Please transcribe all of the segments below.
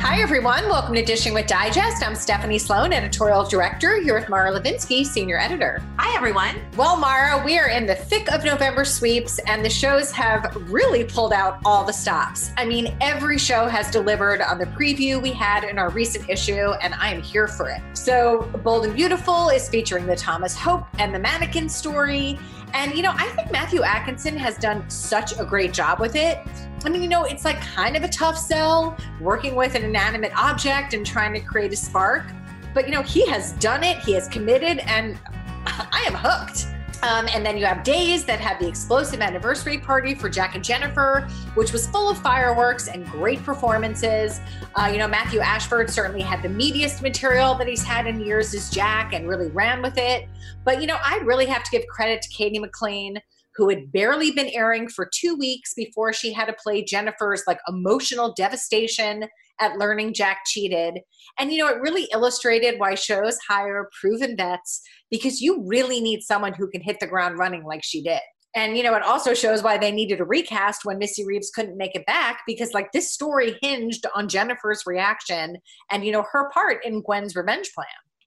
Hi, everyone. Welcome to Dishing with Digest. I'm Stephanie Sloane, editorial director, here with Mara Levinsky, senior editor. Hi, everyone. Well, Mara, we are in the thick of November sweeps, and the shows have really pulled out all the stops. I mean, every show has delivered on the preview we had in our recent issue, and I am here for it. So, Bold and Beautiful is featuring the Thomas Hope and the Mannequin story. And, you know, I think Matthew Atkinson has done such a great job with it. I mean, you know, it's like kind of a tough sell working with an inanimate object and trying to create a spark. But, you know, he has done it, he has committed, and I am hooked. Um, and then you have Days that had the explosive anniversary party for Jack and Jennifer, which was full of fireworks and great performances. Uh, you know, Matthew Ashford certainly had the meatiest material that he's had in years as Jack and really ran with it. But, you know, I really have to give credit to Cady McClain who had barely been airing for two weeks before she had to play Jennifer's like emotional devastation at learning Jack cheated. And, you know, it really illustrated why shows hire proven vets because you really need someone who can hit the ground running like she did. And, you know, it also shows why they needed a recast when Missy Reeves couldn't make it back because, like, this story hinged on Jennifer's reaction and, you know, her part in Gwen's revenge plan.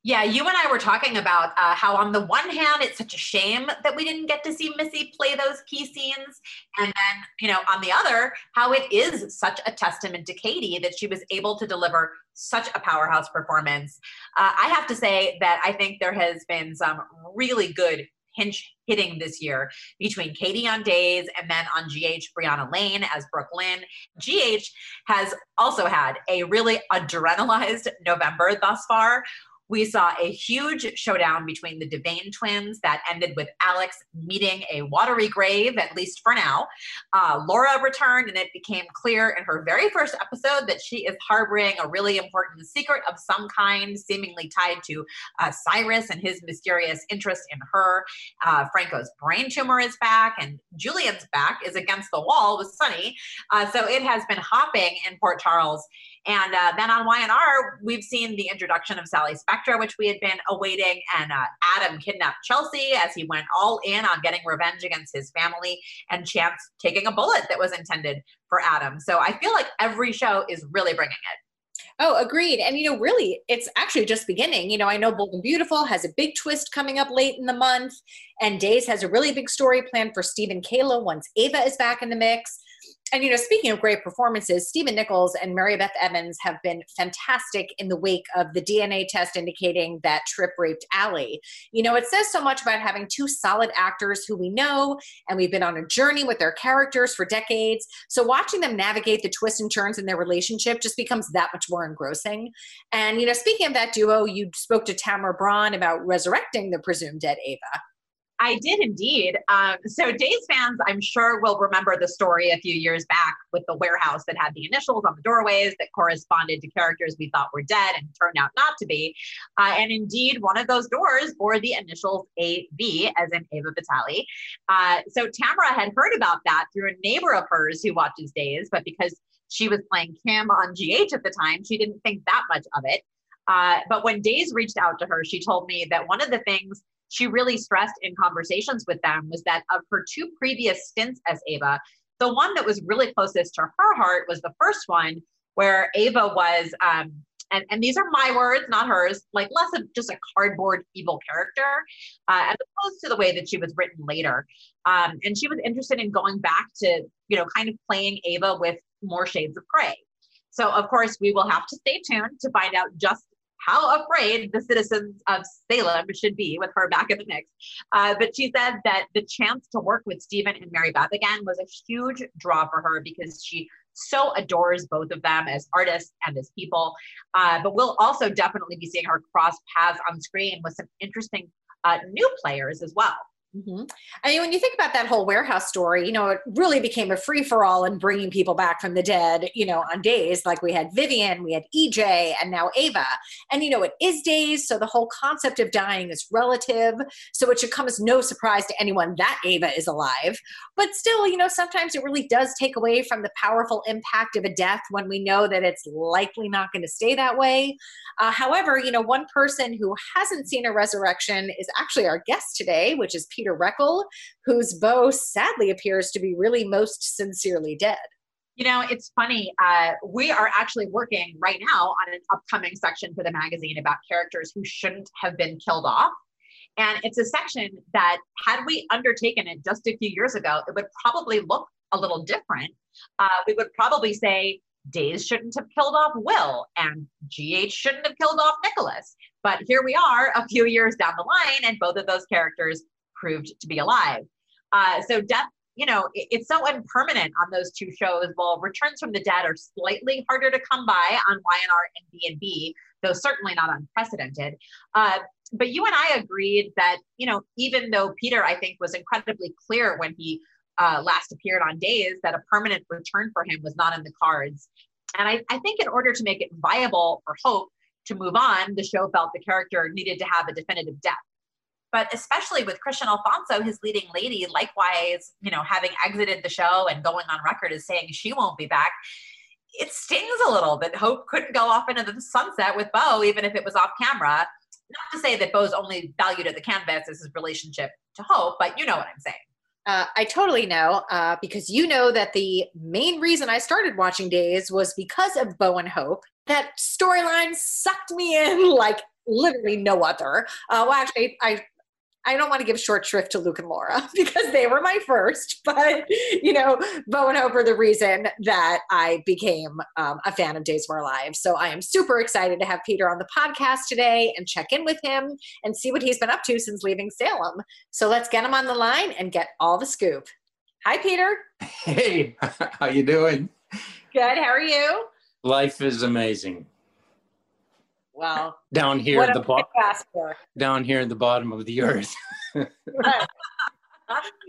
Yeah, you and I were talking about uh, how, on the one hand, it's such a shame that we didn't get to see Missy play those key scenes. And then, you know, on the other, how it is such a testament to Cady that she was able to deliver such a powerhouse performance. Uh, I have to say that I think there has been some really good pinch hitting this year between Cady on days and then on GH Briana Lane as Brook Lynn. GH has also had a really adrenalized November thus far we saw a huge showdown between the Devane twins that ended with Alex meeting a watery grave, at least for now. Uh, Laura returned, and it became clear in her very first episode that she is harboring a really important secret of some kind, seemingly tied to uh, Cyrus and his mysterious interest in her. Uh, Franco's brain tumor is back, and Julian's back is against the wall with Sonny. Uh, so it has been hopping in Port Charles. And uh, then on Y&R, we've seen the introduction of Sally Spectra, which we had been awaiting, and uh, Adam kidnapped Chelsea as he went all in on getting revenge against his family, and Chance taking a bullet that was intended for Adam. So I feel like every show is really bringing it. Oh, agreed. And you know, really, it's actually just beginning. You know, I know Bold and Beautiful has a big twist coming up late in the month, and Days has a really big story planned for Steve and Kayla once Ava is back in the mix and you know, speaking of great performances, Stephen Nichols and Mary Beth Evans have been fantastic in the wake of the DNA test indicating that Trip raped Allie. You know, it says so much about having two solid actors who we know and we've been on a journey with their characters for decades. So watching them navigate the twists and turns in their relationship just becomes that much more engrossing. And you know, speaking of that duo, you spoke to Tamara Braun about resurrecting the presumed dead Ava. I did indeed. Um, so, Days fans, I'm sure, will remember the story a few years back with the warehouse that had the initials on the doorways that corresponded to characters we thought were dead and turned out not to be. Uh, and indeed, one of those doors bore the initials AV, as in Ava Vitale. Uh, so, Tamara had heard about that through a neighbor of hers who watches Days, but because she was playing Kim on GH at the time, she didn't think that much of it. Uh, but when Days reached out to her, she told me that one of the things she really stressed in conversations with them was that of her two previous stints as Ava, the one that was really closest to her heart was the first one where Ava was um, and, and these are my words, not hers, like less of just a cardboard evil character, uh, as opposed to the way that she was written later. Um, and she was interested in going back to, you know, kind of playing Ava with more shades of gray. So, of course, we will have to stay tuned to find out just how afraid the citizens of Salem should be with her back in the mix. Uh, but she said that the chance to work with Stephen and Mary Beth again was a huge draw for her because she so adores both of them as artists and as people. Uh, but we'll also definitely be seeing her cross paths on screen with some interesting uh, new players as well. Mm-hmm. I mean, when you think about that whole warehouse story, you know, it really became a free for all in bringing people back from the dead, you know, on days like we had Vivian, we had EJ, and now Ava. And, you know, it is days. So the whole concept of dying is relative. So it should come as no surprise to anyone that Ava is alive. But still, you know, sometimes it really does take away from the powerful impact of a death when we know that it's likely not going to stay that way. Uh, however, you know, one person who hasn't seen a resurrection is actually our guest today, which is Peter Reckell, whose Bo sadly appears to be really most sincerely dead. You know, it's funny. Uh, we are actually working right now on an upcoming section for the magazine about characters who shouldn't have been killed off. And it's a section that, had we undertaken it just a few years ago, it would probably look a little different. Uh, we would probably say Days shouldn't have killed off Will and GH shouldn't have killed off Nicholas. But here we are a few years down the line, and both of those characters proved to be alive. Uh, so death, you know, it, it's so impermanent on those two shows. While Returns from the Dead are slightly harder to come by on YNR and B&B, though certainly not unprecedented. Uh, but you and I agreed that, you know, even though Peter, I think, was incredibly clear when he uh, last appeared on Days that a permanent return for him was not in the cards. And I, I think in order to make it viable for Hope to move on, the show felt the character needed to have a definitive death but especially with Kristian Alfonso, his leading lady, likewise, you know, having exited the show and going on record as saying she won't be back, it stings a little that Hope couldn't go off into the sunset with Bo, even if it was off camera. Not to say that Bo's only valued at the canvas is his relationship to Hope, but you know what I'm saying. Uh, I totally know uh, because you know that the main reason I started watching Days was because of Bo and Hope. That storyline sucked me in like literally no other. Uh, well, actually, I I don't want to give short shrift to Luke and Laura because they were my first, but you know, Bo and Hope are the reason that I became um, a fan of Days of Our Lives. So I am super excited to have Peter on the podcast today and check in with him and see what he's been up to since leaving Salem. So let's get him on the line and get all the scoop. Hi, Peter. Hey, how you doing? Good. How are you? Life is amazing. Well, down here at the bottom, down here at the bottom of the earth.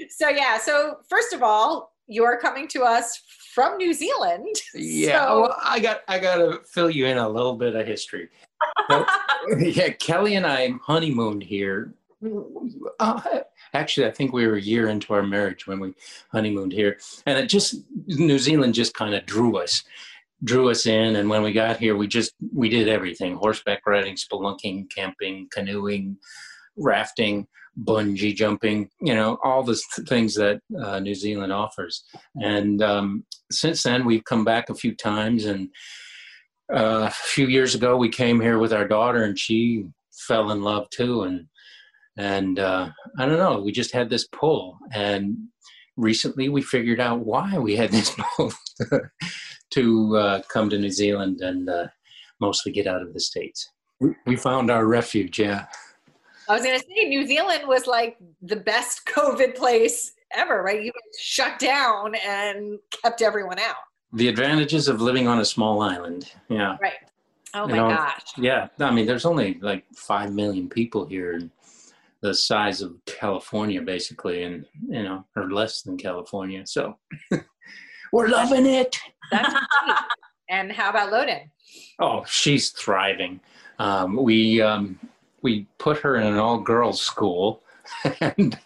so yeah. So first of all, you're coming to us from New Zealand. Yeah. So. Well, I got I got to fill you in a little bit of history. So, yeah, Kelly and I honeymooned here. Uh, actually, I think we were a year into our marriage when we honeymooned here, and it just New Zealand just kind of drew us drew us in and when we got here we just we did everything. Horseback riding spelunking camping canoeing rafting bungee jumping you know all the things that uh, new zealand offers. And um, since then we've come back a few times and uh, a few years ago we came here with our daughter and she fell in love too and and uh, i don't know we just had this pull and recently we figured out why we had this pull to uh, come to New Zealand and uh, mostly get out of the States. We found our refuge, yeah. I was going to say, New Zealand was like the best COVID place ever, right? You shut down and kept everyone out. The advantages of living on a small island, yeah. Right. Oh my you know, gosh. Yeah. I mean, there's only like 5 million people here. And the size of California, basically, and, you know, or less than California. So we're loving it. That's and how about Loden? Oh, she's thriving. Um, we um, we put her in an all girls school, and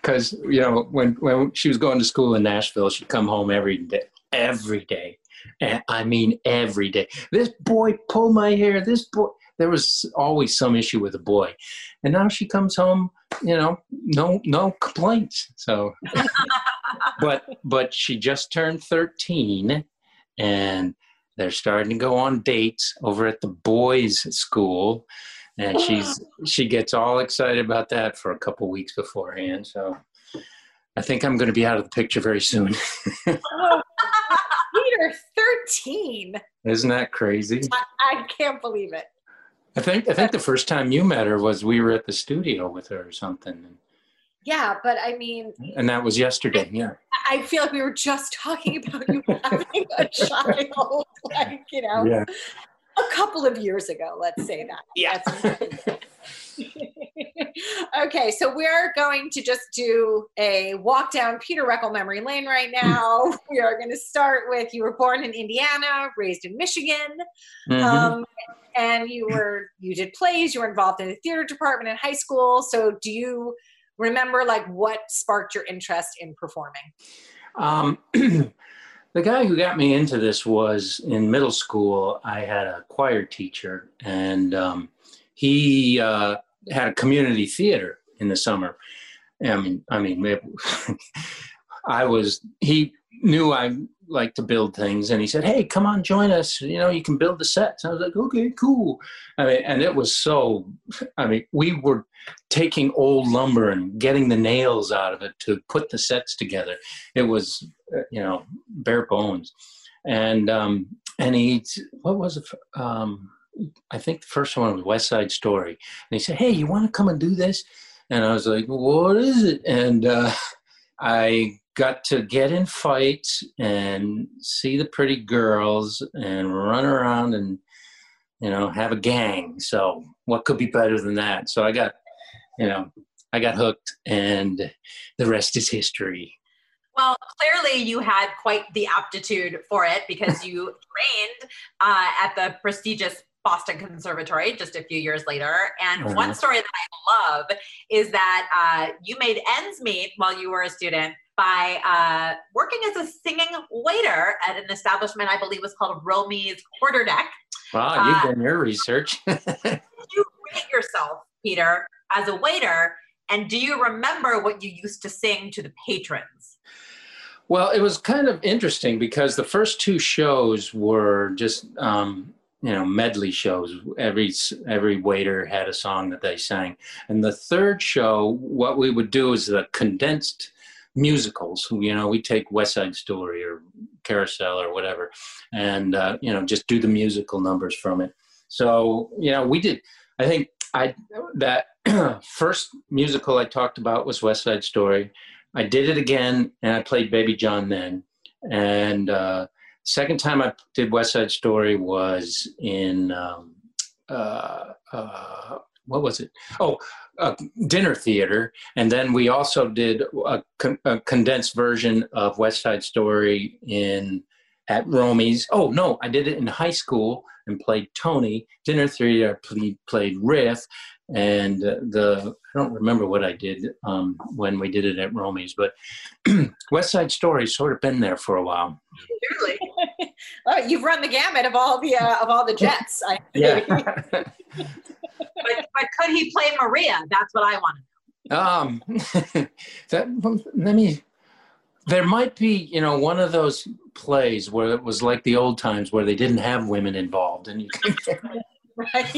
because you know when when she was going to school in Nashville, she'd come home every day, every day, and I mean every day. This boy pulled my hair. This boy. There was always some issue with a boy, and now she comes home, you know, no no complaints. So but but she just turned 13 and they're starting to go on dates over at the boys school. And she's she gets all excited about that for a couple weeks beforehand. So i think i'm going to be out of the picture very soon. Oh, peter 13 isn't that crazy? I, I can't believe it i think i think the first time you met her was we were at the studio with her or something yeah, but I mean, and that was yesterday. Yeah, I feel like we were just talking about you having a child, like you know, yeah. a couple of years ago. Let's say that. Yeah. okay, so we're going to just do a walk down Peter Reckell memory lane right now. we are going to start with you were born in Indiana, raised in Michigan. Mm-hmm. Um, and you were you did plays you were involved in the theater department in high school so do you remember like what sparked your interest in performing? Um, the guy who got me into this was in middle school. I had a choir teacher, and um, he uh, had a community theater in the summer. I mean, I mean, I was he knew I like to build things and he said hey come on join us. You know you can build the sets. I was like okay cool. I mean and it was so i mean we were taking old lumber and getting the nails out of it to put the sets together. It was uh, you know bare bones. And um and he what was it um i think the first one was west side story and he said hey you want to come and do this? And i was like what is it? And uh i got to get in fights and see the pretty girls and run around and you know have a gang. So what could be better than that? So i got you know i got hooked and the rest is history. Well clearly you had quite the aptitude for it because you trained uh, at the prestigious Boston Conservatory just a few years later. And uh-huh. one story that I love is that uh, you made ends meet while you were a student by uh, working as a singing waiter at an establishment I believe was called Romy's Quarterdeck. Wow, you've uh, done your research. you rate yourself, Peter, as a waiter? And do you remember what you used to sing to the patrons? Well, it was kind of interesting because the first two shows were just um, you know medley shows. Every every waiter had a song that they sang, and the third show, what we would do is the condensed musicals. You know, we take West Side Story or Carousel or whatever, and uh, you know, just do the musical numbers from it. So you know, we did. I think I that first musical I talked about was West Side Story. I did it again, and I played Baby John then. And uh, second time I did West Side Story was in um, uh, uh, what was it? Oh, a dinner theater, and then we also did a, con- a, condensed version of West Side Story in at Romy's. Oh no, I did it in high school and played Tony. Dinner theater played, played Riff, and the I don't remember what I did um, when we did it at Romy's, but West Side Story's sort of been there for a while. Really, well, you've run the gamut of all the uh, of all the jets. yeah. but, but could he play Maria? That's what I want to know. Um, that, let me. There might be, you know, one of those plays where it was like the old times where they didn't have women involved, and you right.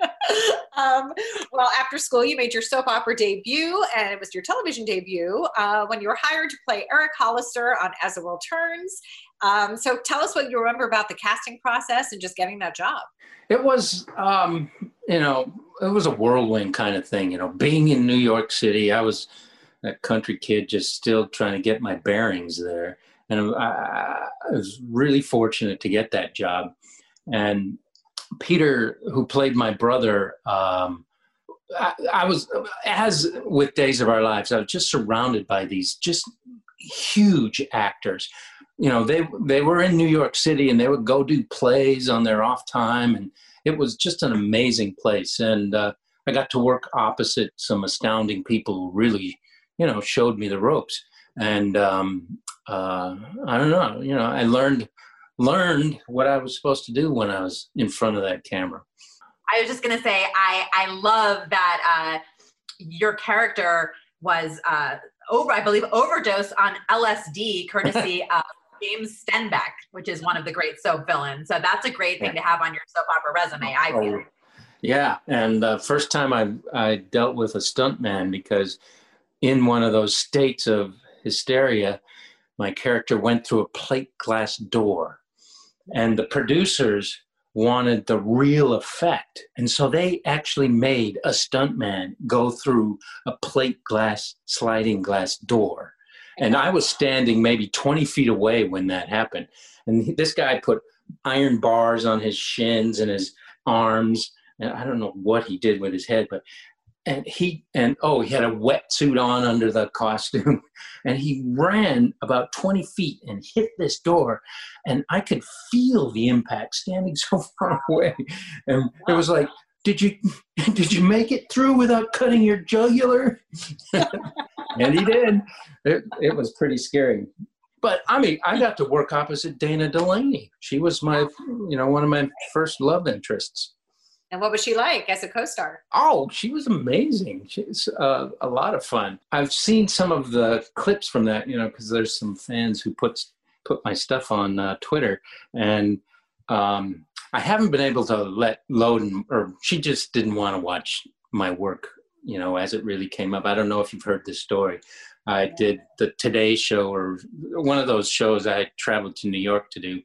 um, well, after school, you made your soap opera debut, and it was your television debut uh, when you were hired to play Eric Hollister on As the World Turns. Um, so, tell us what you remember about the casting process and just getting that job. It was, um, you know, it was a whirlwind kind of thing. You know, being in New York City, I was a country kid just still trying to get my bearings there. And I, I was really fortunate to get that job. And Peter, who played my brother, um, I, I, was, as with Days of Our Lives, I was just surrounded by these just huge actors. You know they they were in New York City and they would go do plays on their off time and it was just an amazing place. And uh, I got to work opposite some astounding people who really you know showed me the ropes. And um, uh, I don't know you know I learned learned what I was supposed to do when I was in front of that camera. I was just gonna say I I love that uh, your character was uh, over, I believe, overdose on LSD, courtesy of James Stenbeck, which is one of the great soap villains. So that's a great thing to have on your soap opera resume. I feel. Oh, yeah, and the first time I I dealt with a stuntman because in one of those states of hysteria, my character went through a plate glass door, and the producers wanted the real effect, and so they actually made a stuntman go through a plate glass sliding glass door, and I was standing maybe twenty feet away when that happened, and this guy put iron bars on his shins and his arms. And I don't know what he did with his head, but and he and oh he had a wetsuit on under the costume. And he ran about 20 feet and hit this door and i could feel the impact standing so far away. And it was like did you did you make it through without cutting your jugular? And he did. It, it was pretty scary. But i mean i got to work opposite dana delany she was my you know one of my first love interests and what was she like as a co-star? Oh, she was amazing. She's uh, a lot of fun. I've seen some of the clips from that, you know, because there's some fans who put put my stuff on uh, Twitter, and um, I haven't been able to let Loden, or she just didn't want to watch my work, you know, as it really came up. I don't know if you've heard this story. I did the Today Show, or one of those shows I traveled to New York to do,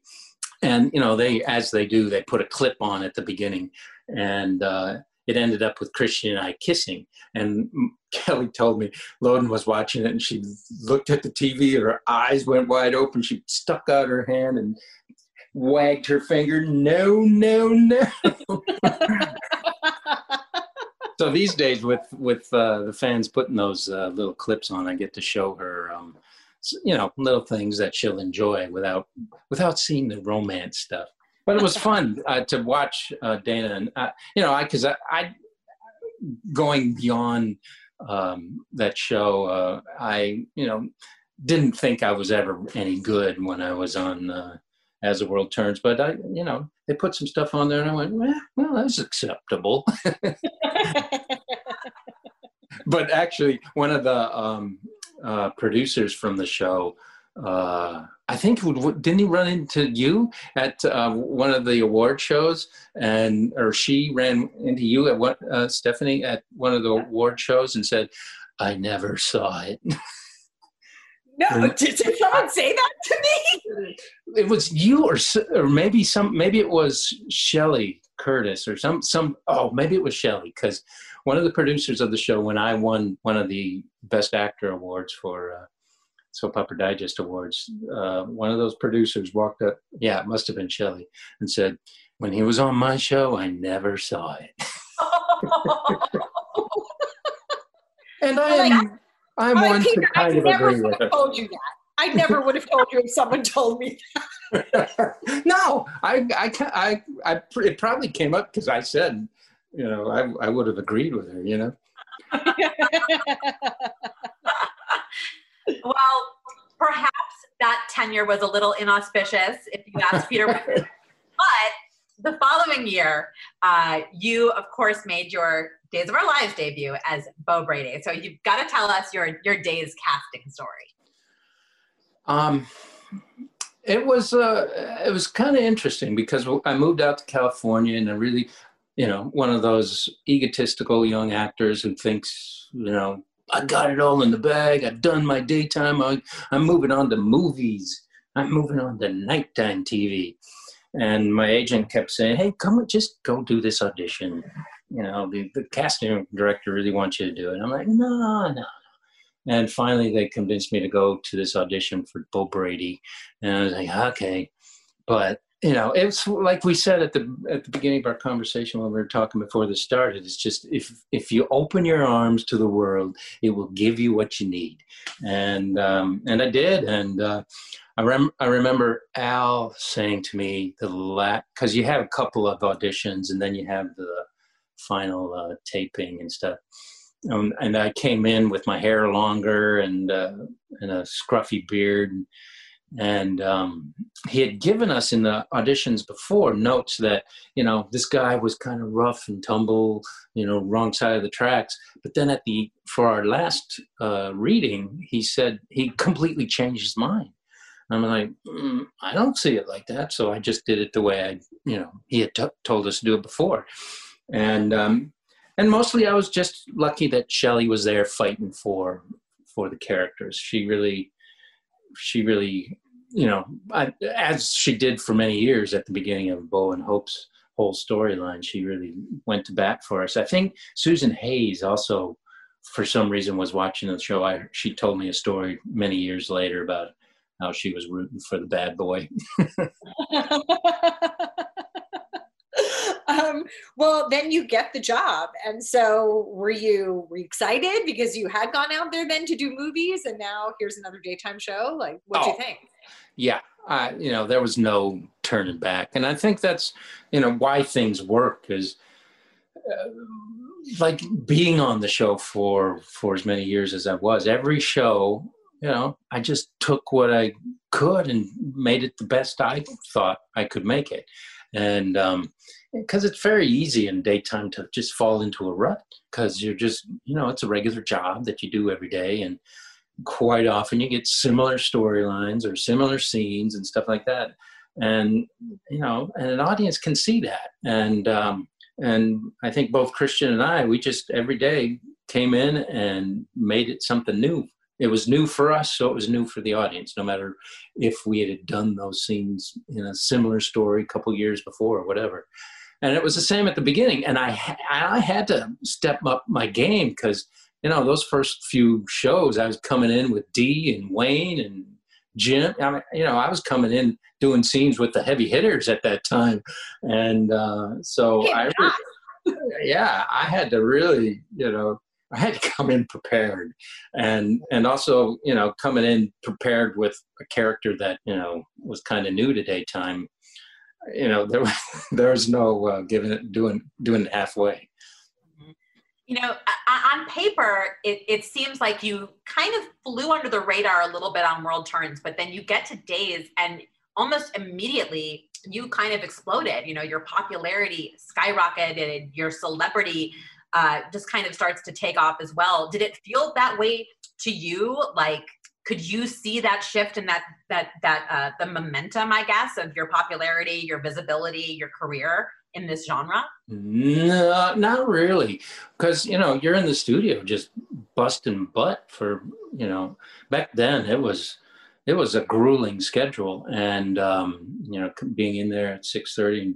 and you know, they as they do, they put a clip on at the beginning and uh, it ended up with Kristian and I kissing. And Kelly told me Loden was watching it, and she looked at the TV, her eyes went wide open. She stuck out her hand and wagged her finger. No, no, no. so these days, with with uh, the fans putting those uh, little clips on, I get to show her. Um, you know, little things that she'll enjoy without without seeing the romance stuff but it was fun uh, to watch uh, Dana and uh, you know I because I, I, going beyond um, that show uh, I you know didn't think I was ever any good when I was on uh, As the World Turns, but I you know they put some stuff on there and I went well, well that's acceptable. but actually, one of the um, uh, producers from the show uh, I think didn't he run into you at uh, one of the award shows, and or she ran into you at what uh, Stephanie at one of the award shows and said, "I never saw it." No, did, did someone say that to me? It was you, or or maybe some, maybe it was Shelley Curtis, or some some. Oh, maybe it was Shelley because one of the producers of the show when I won one of the Best Actor awards for. Soap Opera Digest Awards, uh, one of those producers walked up, yeah, it must have been Shelley, and said, When he was on my show, I never saw it. and I am, I'm well, one Peter, to kind I of never agree would with have her. told you that. I never would have told you if someone told me no, I, I, I, I, it probably came up because I said, you know, I, I would have agreed with her, you know. well, perhaps that tenure was a little inauspicious if you ask Peter. but the following year, uh, you of course made your Days of Our Lives debut as Bo Brady. So you've got to tell us your your day's casting story. Um, it was uh, it was kind of interesting because I moved out to California and I really, you know, one of those egotistical young actors who thinks, you know, I got it all in the bag. I've done my daytime. I, I'm moving on to movies. I'm moving on to nighttime TV. And my agent kept saying, "Hey, come on, just go do this audition. You know, the, the casting director really wants you to do it." I'm like, "No, no." And finally, they convinced me to go to this audition for Bo Brady, and I was like, "Okay," but you know, it's like we said at the at the beginning of our conversation when we were talking before this started. It's just if if you open your arms to the world, it will give you what you need, and um, and I did, and uh, I rem- I remember Al saying to me the la because you have a couple of auditions and then you have the final uh, taping and stuff. Um, and I came in with my hair longer and uh, and a scruffy beard. And and um, he had given us in the auditions before notes that you know this guy was kind of rough and tumble you know wrong side of the tracks. But then at the for our last uh, reading he said he completely changed his mind. I'm like mm, i don't see it like that. So i just did it the way i you know he had t- told us to do it before. And um, and mostly i was just lucky that shelley was there fighting for for the characters. She really she really you know, I, as she did for many years at the beginning of Bo and Hope's whole storyline, she really went to bat for us. I think Susan Hayes also, for some reason, was watching the show. I she told me a story many years later about how she was rooting for the bad boy. um, well, then you get the job, and so were you were you excited because you had gone out there then to do movies, and now here's another daytime show? Like, what do oh, you think? yeah, I, you know, there was no turning back. And I think that's, you know, why things work is uh, like being on the show for, for as many years as I was, every show, you know, I just took what I could and made it the best I thought I could make it. And, um, because it's very easy in daytime to just fall into a rut because you're just you know it's a regular job that you do every day. And quite often you get similar storylines or similar scenes and stuff like that. And you know and an audience can see that. And um and i think both kristian and i we just every day came in and made it something new it was new for us so it was new for the audience no matter if we had done those scenes in a similar story a couple years before or whatever and it was the same at the beginning and i i had to step up my game because you know, those first few shows, I was coming in with Dee and Wayne and Jim. I mean, you know, I was coming in doing scenes with the heavy hitters at that time, and uh, so I, yeah, I had to really, you know, I had to come in prepared, and and also, you know, coming in prepared with a character that you know was kind of new to daytime. You know, there there was no uh, giving it doing doing it halfway you know, on paper, it, it seems like you kind of flew under the radar a little bit on World Turns, but then you get to Days and almost immediately you kind of exploded. You know, your popularity skyrocketed, your celebrity uh, just kind of starts to take off as well. Did it feel that way to you? Like, could you see that shift in that that that uh, the momentum, I guess, of your popularity, your visibility, your career? in this genre? No, not really. Because, you know, you're in the studio just busting butt for, you know, back then it was it was a grueling schedule and um, you know, being in there at 6:30 and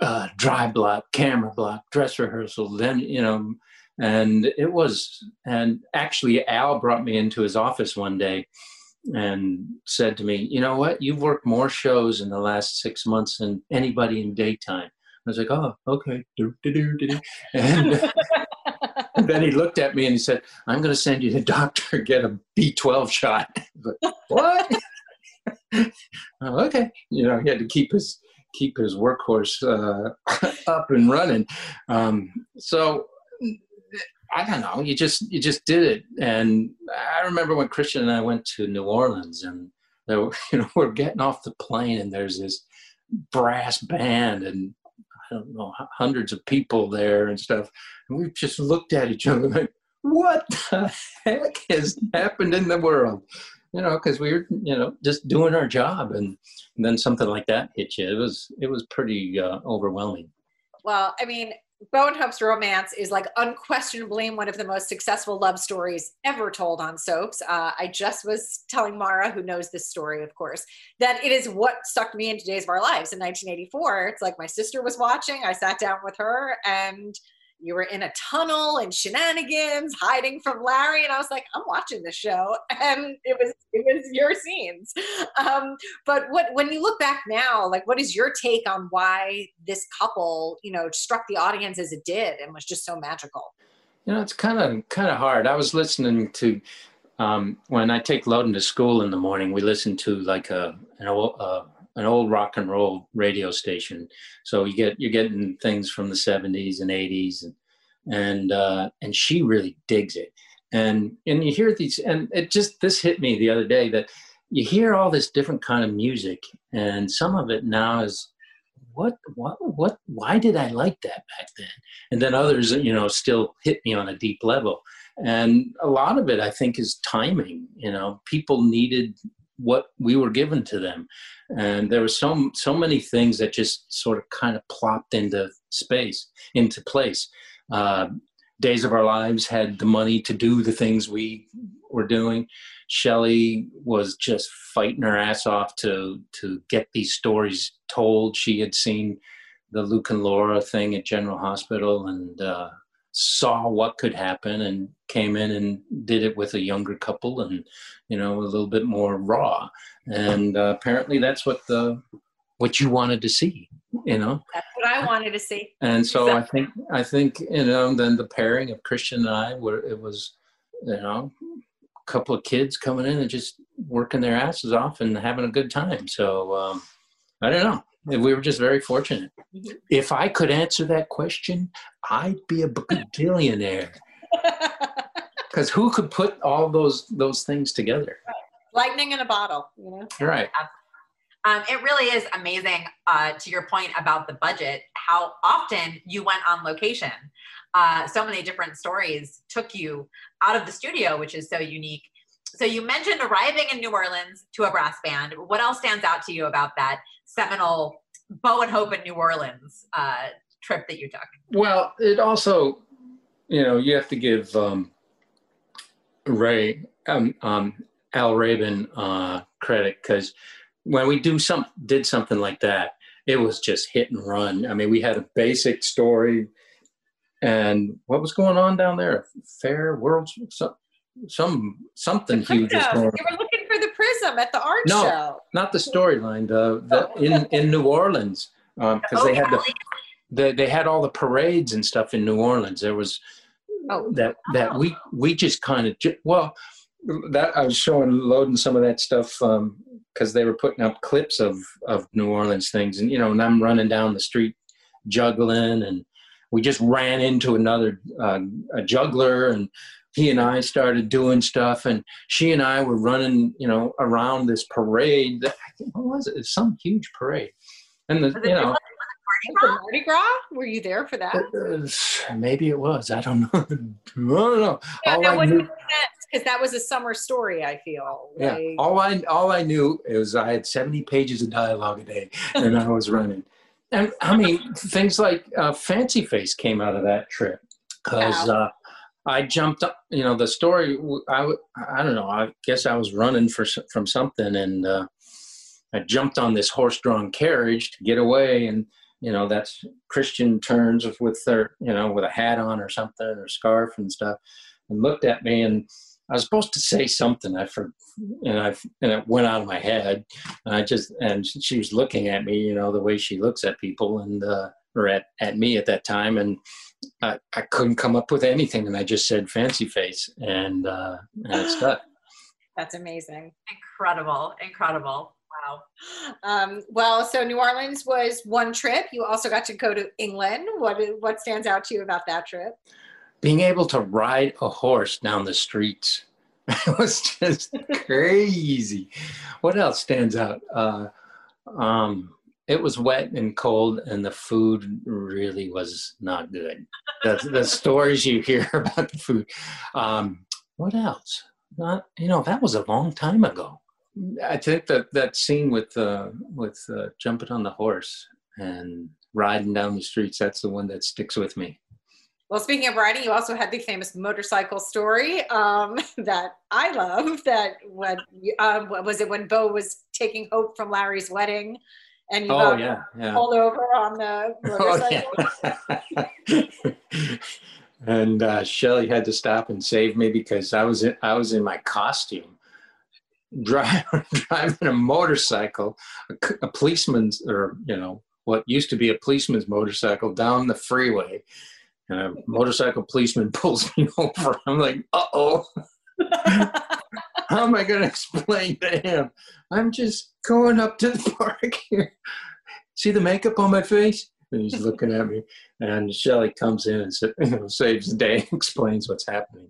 uh, dry block, camera block, dress rehearsal, then, you know, and it was and actually Al brought me into his office one day and said to me, "You know what? You've worked more shows in the last six months than anybody in daytime." I was like, "Oh, okay." And, then he looked at me and he said, "I'm going to send you to the doctor get a B12 shot." But, what? oh, okay. You know, he had to keep his keep his workhorse uh, up and running. Um, so I don't know. You just you just did it. And I remember when Kristian and I went to New Orleans, and were, you know we're getting off the plane, and there's this brass band, and I don't know hundreds of people there and stuff, and we just looked at each other like, what the heck has happened in the world? You know, because we were you know just doing our job, and, and, then something like that hit you. It was it was pretty uh, overwhelming. Well, I mean, Bo and Hope's romance is like unquestionably one of the most successful love stories ever told on soaps. Uh, I just was telling Mara, who knows this story, of course, that it is what sucked me into Days of Our Lives in 1984. It's like my sister was watching, I sat down with her, and you were in a tunnel and shenanigans hiding from larry and i was like i'm watching the show and it was it was your scenes. Um, but what when you look back now like what is your take on why this couple you know struck the audience as it did and was just so magical? You know it's kind of kind of hard. I was listening to um, when i take loden to school in the morning we listen to like a an old, uh, an old rock and roll radio station. So you get you're getting things from the 70s and 80s and and uh, and she really digs it. And and you hear these and it just this hit me the other day that you hear all this different kind of music, and some of it now is what what what why did I like that back then? And then others, you know, still hit me on a deep level. And a lot of it, I think, is timing. You know, people needed what we were given to them, and there were so so many things that just sort of kind of plopped into space, into place. Uh, Days of Our Lives had the money to do the things we were doing. Shelley was just fighting her ass off to to get these stories told. She had seen the Luke and Laura thing at General Hospital and uh, saw what could happen and came in and did it with a younger couple and you know a little bit more raw. And uh, apparently that's what the what you wanted to see you know? That's what i wanted to see. And so i think i think you know then the pairing of kristian and i where it was you know a couple of kids coming in and just working their asses off and having a good time. So um, i don't know we were just very fortunate mm-hmm. if i could answer that question i'd be a billionaire because who could put all those those things together lightning in a bottle you know right um, it really is amazing, uh, to your point about the budget, how often you went on location. Uh, so many different stories took you out of the studio, which is so unique. So you mentioned arriving in New Orleans to a brass band. What else stands out to you about that seminal Bo and Hope in New Orleans uh, trip that you took? Well, it also, you know, you have to give um, Ray, um, um, Al Rabin uh, credit because when we do some did something like that, it was just hit and run. I mean, we had a basic story, and what was going on down there? Fair world, some some something huge was going on. You were looking for the prism at the art no, show. not the storyline. The, the oh. in in New Orleans because um, oh, they had the, the they had all the parades and stuff in New Orleans. There was oh. that that we we just kind of well that I was showing Loden some of that stuff um, because they were putting up clips of of New Orleans things, and you know, and I'm running down the street juggling, and we just ran into another uh, a juggler, and he and I started doing stuff, and she and I were running, you know, around this parade. That, what was it? It's some huge parade, and the you know. Mardi Gras? Mardi Gras? Were you there for that? Uh, maybe it was. I don't know. I don't know. Yeah, all I knew, because that was a summer story. I feel. Yeah. all I all I knew is I had seventy pages of dialogue a day, and I was running. And I mean, things like uh, Fancy Face came out of that trip because wow. uh, I jumped up. You know, the story. I I don't know. I guess I was running for from something, and uh, I jumped on this horse-drawn carriage to get away, and you know that's Kristian turns with their you know with a hat on or something or scarf and stuff, and looked at me and I was supposed to say something. I for, and I and it went out of my head. And I just and she was looking at me, you know, the way she looks at people and uh, or at at me at that time, and I, I couldn't come up with anything. And I just said fancy face, and uh, and it stuck. That's amazing. Incredible, incredible. Wow. Um, well, so New Orleans was one trip. You also got to go to England. What what stands out to you about that trip? being able to ride a horse down the streets it was just crazy. What else stands out? Uh, um, it was wet and cold, and the food really was not good. The, the stories you hear about the food. Um, what else? Not you know that was a long time ago. I think that that scene with uh, with uh, jumping on the horse and riding down the streets. That's the one that sticks with me. Well, speaking of riding, you also had the famous motorcycle story um, that I love. That when um, was it when Bo was taking Hope from Larry's wedding, and you oh, yeah, yeah. pulled over on the motorcycle. Oh, yeah. and uh, Shelley had to stop and save me because I was in, I was in my costume, driving driving a motorcycle, a, a policeman's or you know what used to be a policeman's motorcycle down the freeway and a motorcycle policeman pulls me over. I'm like, uh oh. How am I going to explain to him? I'm just going up to the park here. See the makeup on my face? And he's looking at me. And Shelley comes in and saves the day, explains what's happening.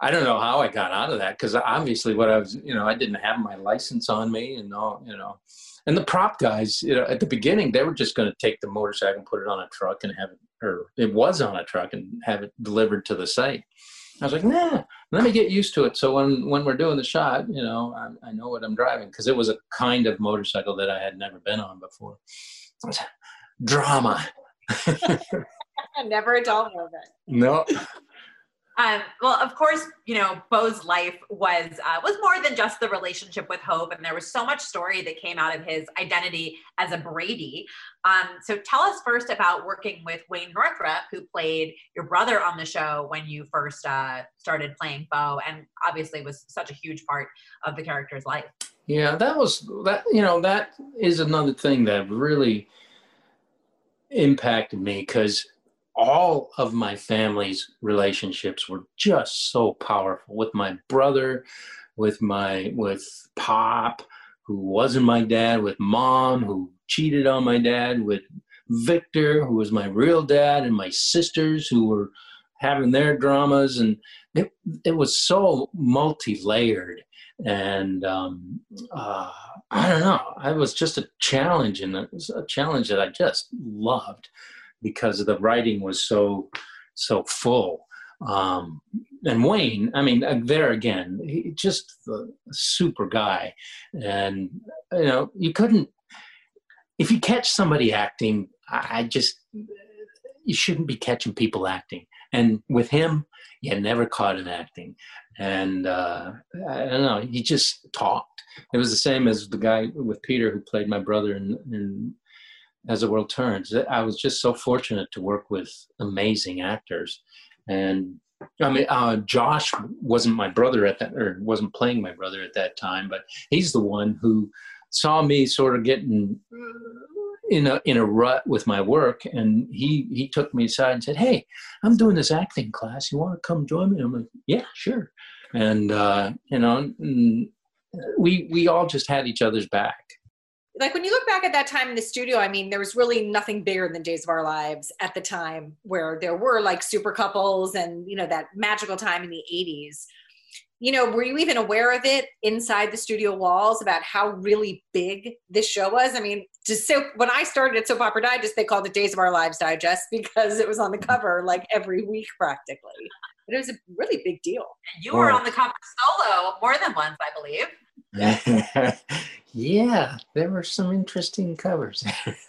I don't know how I got out of that because obviously what I was, you know, I didn't have my license on me and all, you know. And the prop guys, you know, at the beginning they were just going to take the motorcycle and put it on a truck and have it, or it was on a truck and have it delivered to the site. I was like, nah, let me get used to it. So when when we're doing the shot, you know, I, I know what I'm driving because it was a kind of motorcycle that I had never been on before. Drama. Never a dull moment. No. Um, well, of course, you know, Bo's life was uh, was more than just the relationship with Hope, and there was so much story that came out of his identity as a Brady. Um, so, tell us first about working with Wayne Northrup, who played your brother on the show when you first uh, started playing Bo, and obviously was such a huge part of the character's life. Yeah, that was that. You know, that is another thing that really impacted me because all of my family's relationships were just so powerful with my brother with my with pop who wasn't my dad with mom who cheated on my dad with victor who was my real dad and my sisters who were having their dramas. And it, it was so multi-layered. And um, uh, i don't know. It was just a challenge and it was a challenge that i just loved because the writing was so so full. Um, and Wayne, I mean, uh, there again, he just a super guy, and you know, you couldn't if you catch somebody acting, I just you shouldn't be catching people acting. And with him, you never caught him acting. And uh, I don't know, he just talked. It was the same as the guy with Peter who played my brother in, in as the world turns. I was just so fortunate to work with amazing actors, and I mean, uh, Josh wasn't my brother at that, or wasn't playing my brother at that time, but he's the one who saw me sort of getting in a in a rut with my work, and he he took me aside and said, "Hey, I'm doing this acting class. You want to come join me?" I'm like, "Yeah, sure." And uh, you know, we we all just had each other's back like when you look back at that time in the studio, I mean, there was really nothing bigger than Days of Our Lives at the time, where there were like super couples and you know that magical time in the '80s. You know, were you even aware of it inside the studio walls about how really big this show was? I mean, just so when I started at Soap Opera Digest, they called it Days of Our Lives Digest because it was on the cover like every week practically. But it was a really big deal. You were on the cover solo more than once, I believe. yeah, there were some interesting covers.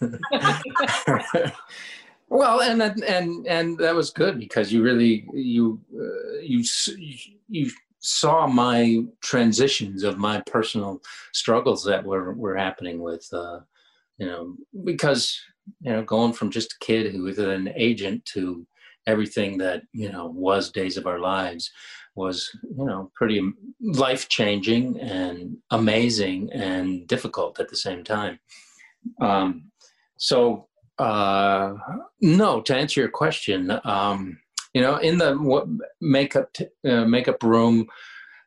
well, and and and that was good because you really you uh, you you saw my transitions of my personal struggles that were were happening with uh, you know because you know going from just a kid who was an agent to everything that you know was days of our lives was you know pretty life changing and amazing and difficult at the same time. Um, so uh, no to answer your question um, you know in the makeup t- uh, makeup room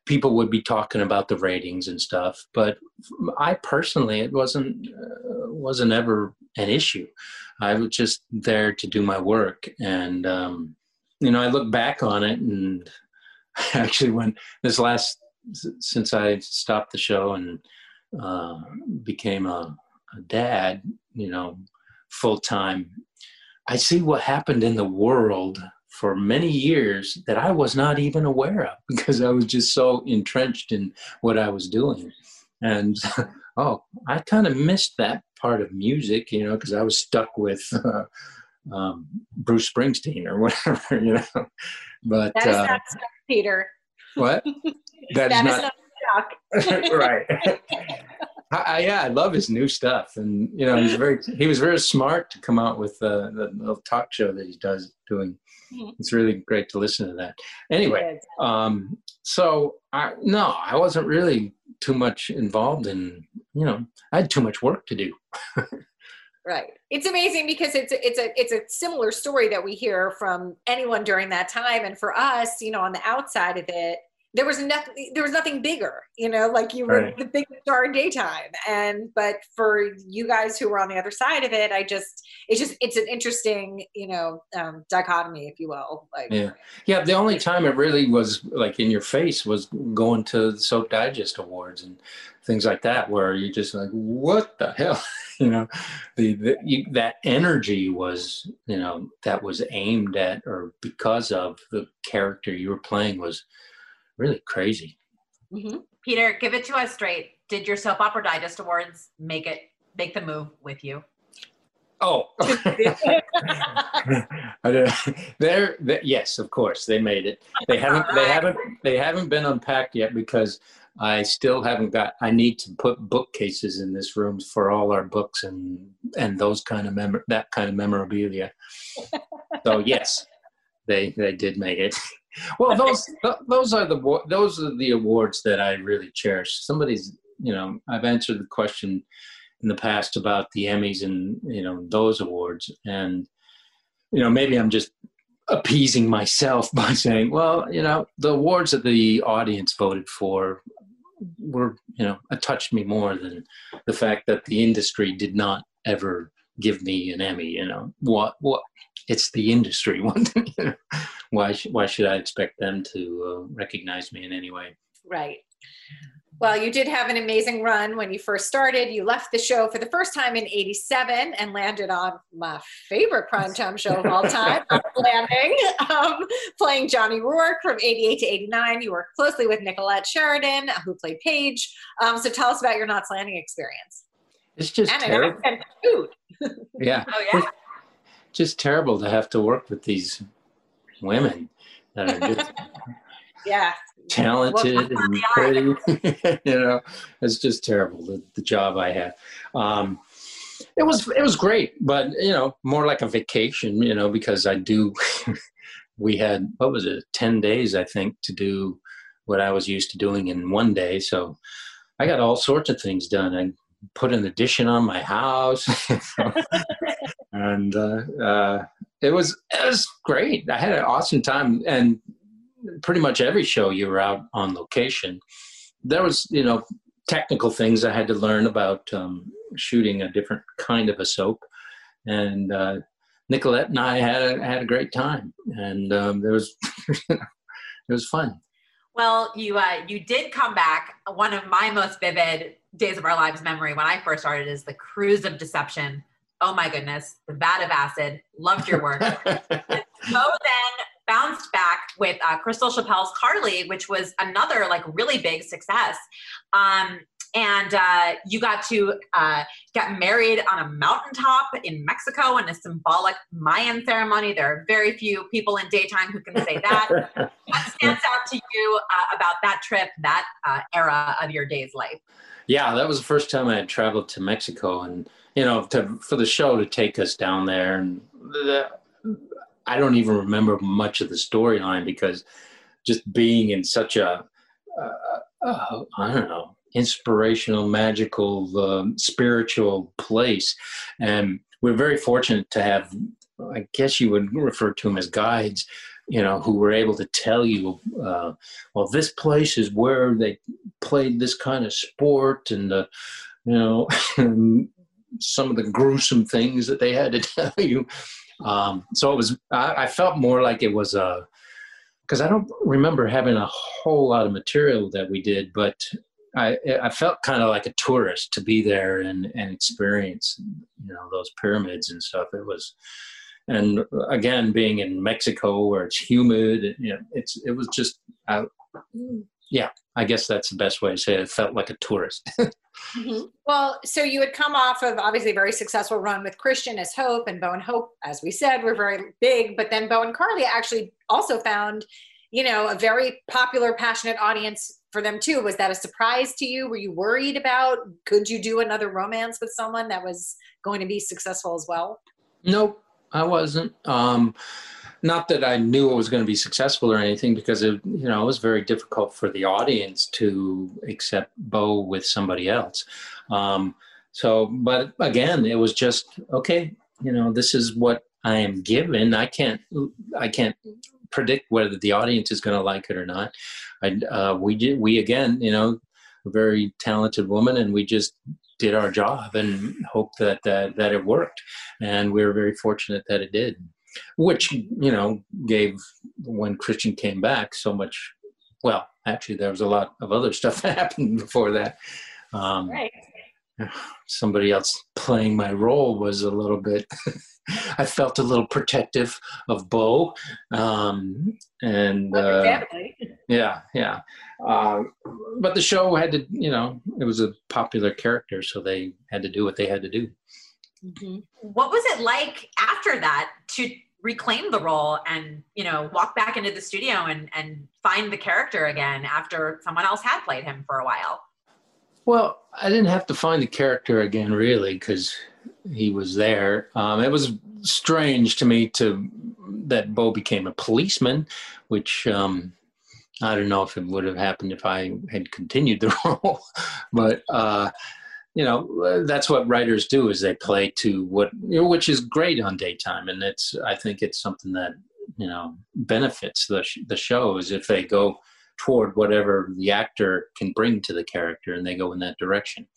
people would be talking about the ratings and stuff but i personally it wasn't uh, wasn't ever an issue. I was just there to do my work and um, you know i look back on it and actually when this last since I stopped the show and uh, became a, a, dad, you know, full time, I see what happened in the world for many years that I was not even aware of because I was just so entrenched in what I was doing. And oh, I kind of missed that part of music, you know, because I was stuck with uh, um, Bruce Springsteen or whatever, you know. But that is uh, not stuck, Peter. What? That, that is not, is not right. I, yeah, I love his new stuff, and you know, he's very he was very smart to come out with uh, the little talk show that he does doing. Mm-hmm. It's really great to listen to that. Anyway, um, so I no, I wasn't really too much involved in. You know, I had too much work to do. right it's amazing because it's a, it's a it's a similar story that we hear from anyone during that time and for us you know on the outside of it there was nothing there was nothing bigger you know like you were right. the big star in daytime. And but for you guys who were on the other side of it i just it's just it's an interesting you know um, dichotomy if you will like yeah. Yeah the only time it really was like in your face was going to the soap digest awards and things like that where you're just like what the hell? You know the, the you, that energy was you know that was aimed at or because of the character you were playing was really crazy. Mm-hmm. Peter, give it to us straight. Did your soap opera digest awards make it make the move with you? Oh, they're, they're, yes, of course they made it. They haven't they haven't they haven't been unpacked yet because I still haven't got. I need to put bookcases in this room for all our books and and those kind of mem that kind of memorabilia. so yes, they they did make it well, those those are the those are the awards that I really cherish. Somebody's, you know, I've answered the question in the past about the Emmys and you know those awards, and you know maybe I'm just appeasing myself by saying, well, you know, the awards that the audience voted for were, you know, touched me more than the fact that the industry did not ever give me an Emmy. You know, what what it's the industry. One. why why should I expect them to uh, recognize me in any way? Right. Well, you did have an amazing run when you first started. You left the show for the first time in 87 and landed on my favorite primetime show of all time, Landing, um, playing Johnny Rourke from 88 to 89. You worked closely with Nicolette Sheridan, who played Paige. Um, so tell us about your Knots Landing experience. It's just and terrible. food. yeah. Oh, yeah just terrible to have to work with these women that are just yeah talented and pretty. you know, it's just terrible the, the job I had. Um, it was it was great, but you know, more like a vacation. You know, because I do. we had what was it, ten days I think to do what I was used to doing in one day. So I got all sorts of things done. I put an addition on my house. and uh, uh, it was it was great. I had an awesome time, and pretty much every show you were out on location. There was you know technical things I had to learn about um, shooting a different kind of a soap, and uh, Nicolette and I had a, had a great time, and um, there was it was fun. Well, you uh, you did come back. One of my most vivid days of our lives memory when I first started is the cruise of deception oh my goodness, the vat of acid, loved your work. so then bounced back with uh, Crystal Chappell's Carly, which was another like really big success. Um, and uh, you got to uh, get married on a mountaintop in Mexico in a symbolic Mayan ceremony. There are very few people in daytime who can say that. what stands out to you uh, about that trip, that uh, era of your day's life? Yeah, that was the first time I had traveled to Mexico, and you know, to, for the show to take us down there. And the, I don't even remember much of the storyline because just being in such a, uh, uh, I don't know, inspirational, magical, um, spiritual place. And we're very fortunate to have, I guess you would refer to them as guides, you know, who were able to tell you, uh, well, this place is where they played this kind of sport and you know, some of the gruesome things that they had to tell you. Um, so it was, I, I, felt more like it was a, because I don't remember having a whole lot of material that we did, but I, I felt kind of like a tourist to be there and, and experience, you know, those pyramids and stuff. It was, and again, being in Mexico where it's humid, you know, it's, it was just, I, yeah, I guess that's the best way to say it. It felt like a tourist. mm-hmm. Well, so you had come off of obviously a very successful run with Kristian as Hope and Bo and Hope, as we said, were very big. But then Bo and Carly actually also found, you know, a very popular, passionate audience for them too. Was that a surprise to you? Were you worried about could you do another romance with someone that was going to be successful as well? Nope, I wasn't. Um, not that I knew it was going to be successful or anything, because it, you know, it was very difficult for the audience to accept Bo with somebody else. Um, so, but again, it was just okay. You know, this is what I am given. I can't, I can't predict whether the audience is going to like it or not. I, uh, we did, we again, you know, a very talented woman, and we just did our job and hoped that that, that it worked. And we were very fortunate that it did, which you know gave when Kristian came back so much. Well, actually, there was a lot of other stuff that happened before that. Um, right. Somebody else playing my role was a little bit. I felt a little protective of Bo, um, and uh, yeah, yeah. Uh, but the show had to, you know, it was a popular character, so they had to do what they had to do. Mm-hmm. What was it like after that to reclaim the role and you know walk back into the studio and and find the character again after someone else had played him for a while? Well, I didn't have to find the character again, really, because he was there. Um, it was strange to me to that Bo became a policeman, which um, I don't know if it would have happened if I had continued the role, but uh, you know that's what writers do is they play to what you know, which is great on daytime, and it's I think it's something that you know benefits the sh- the shows if they go toward whatever the actor can bring to the character and they go in that direction,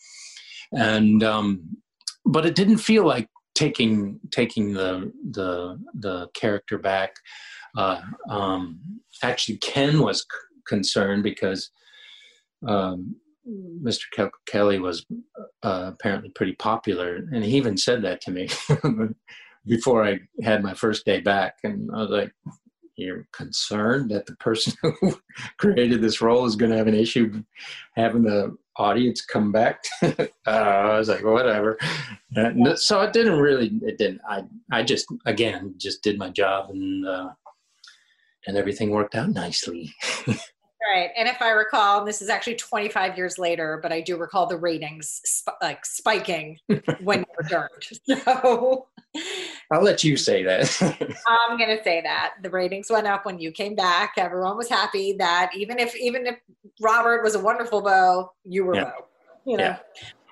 and um, but it didn't feel like taking taking the the the character back. Uh, um, actually, Ken was c- concerned because um, Mr. Ke- Kelly was uh, apparently pretty popular, and he even said that to me before I had my first day back, and I was like, "You're concerned that the person who created this role is going to have an issue having the audience come back. uh, I was like, whatever. And so it didn't really, it didn't, I, I just, again, just did my job and, uh, and everything worked out nicely. right. And if I recall, and this is actually 25 years later, but I do recall the ratings sp- like spiking when you returned. So I'll let you say that. I'm going to say that the ratings went up when you came back. Everyone was happy that even if, even if Robert was a wonderful Bo, you were yeah. Bo, you know? Yeah.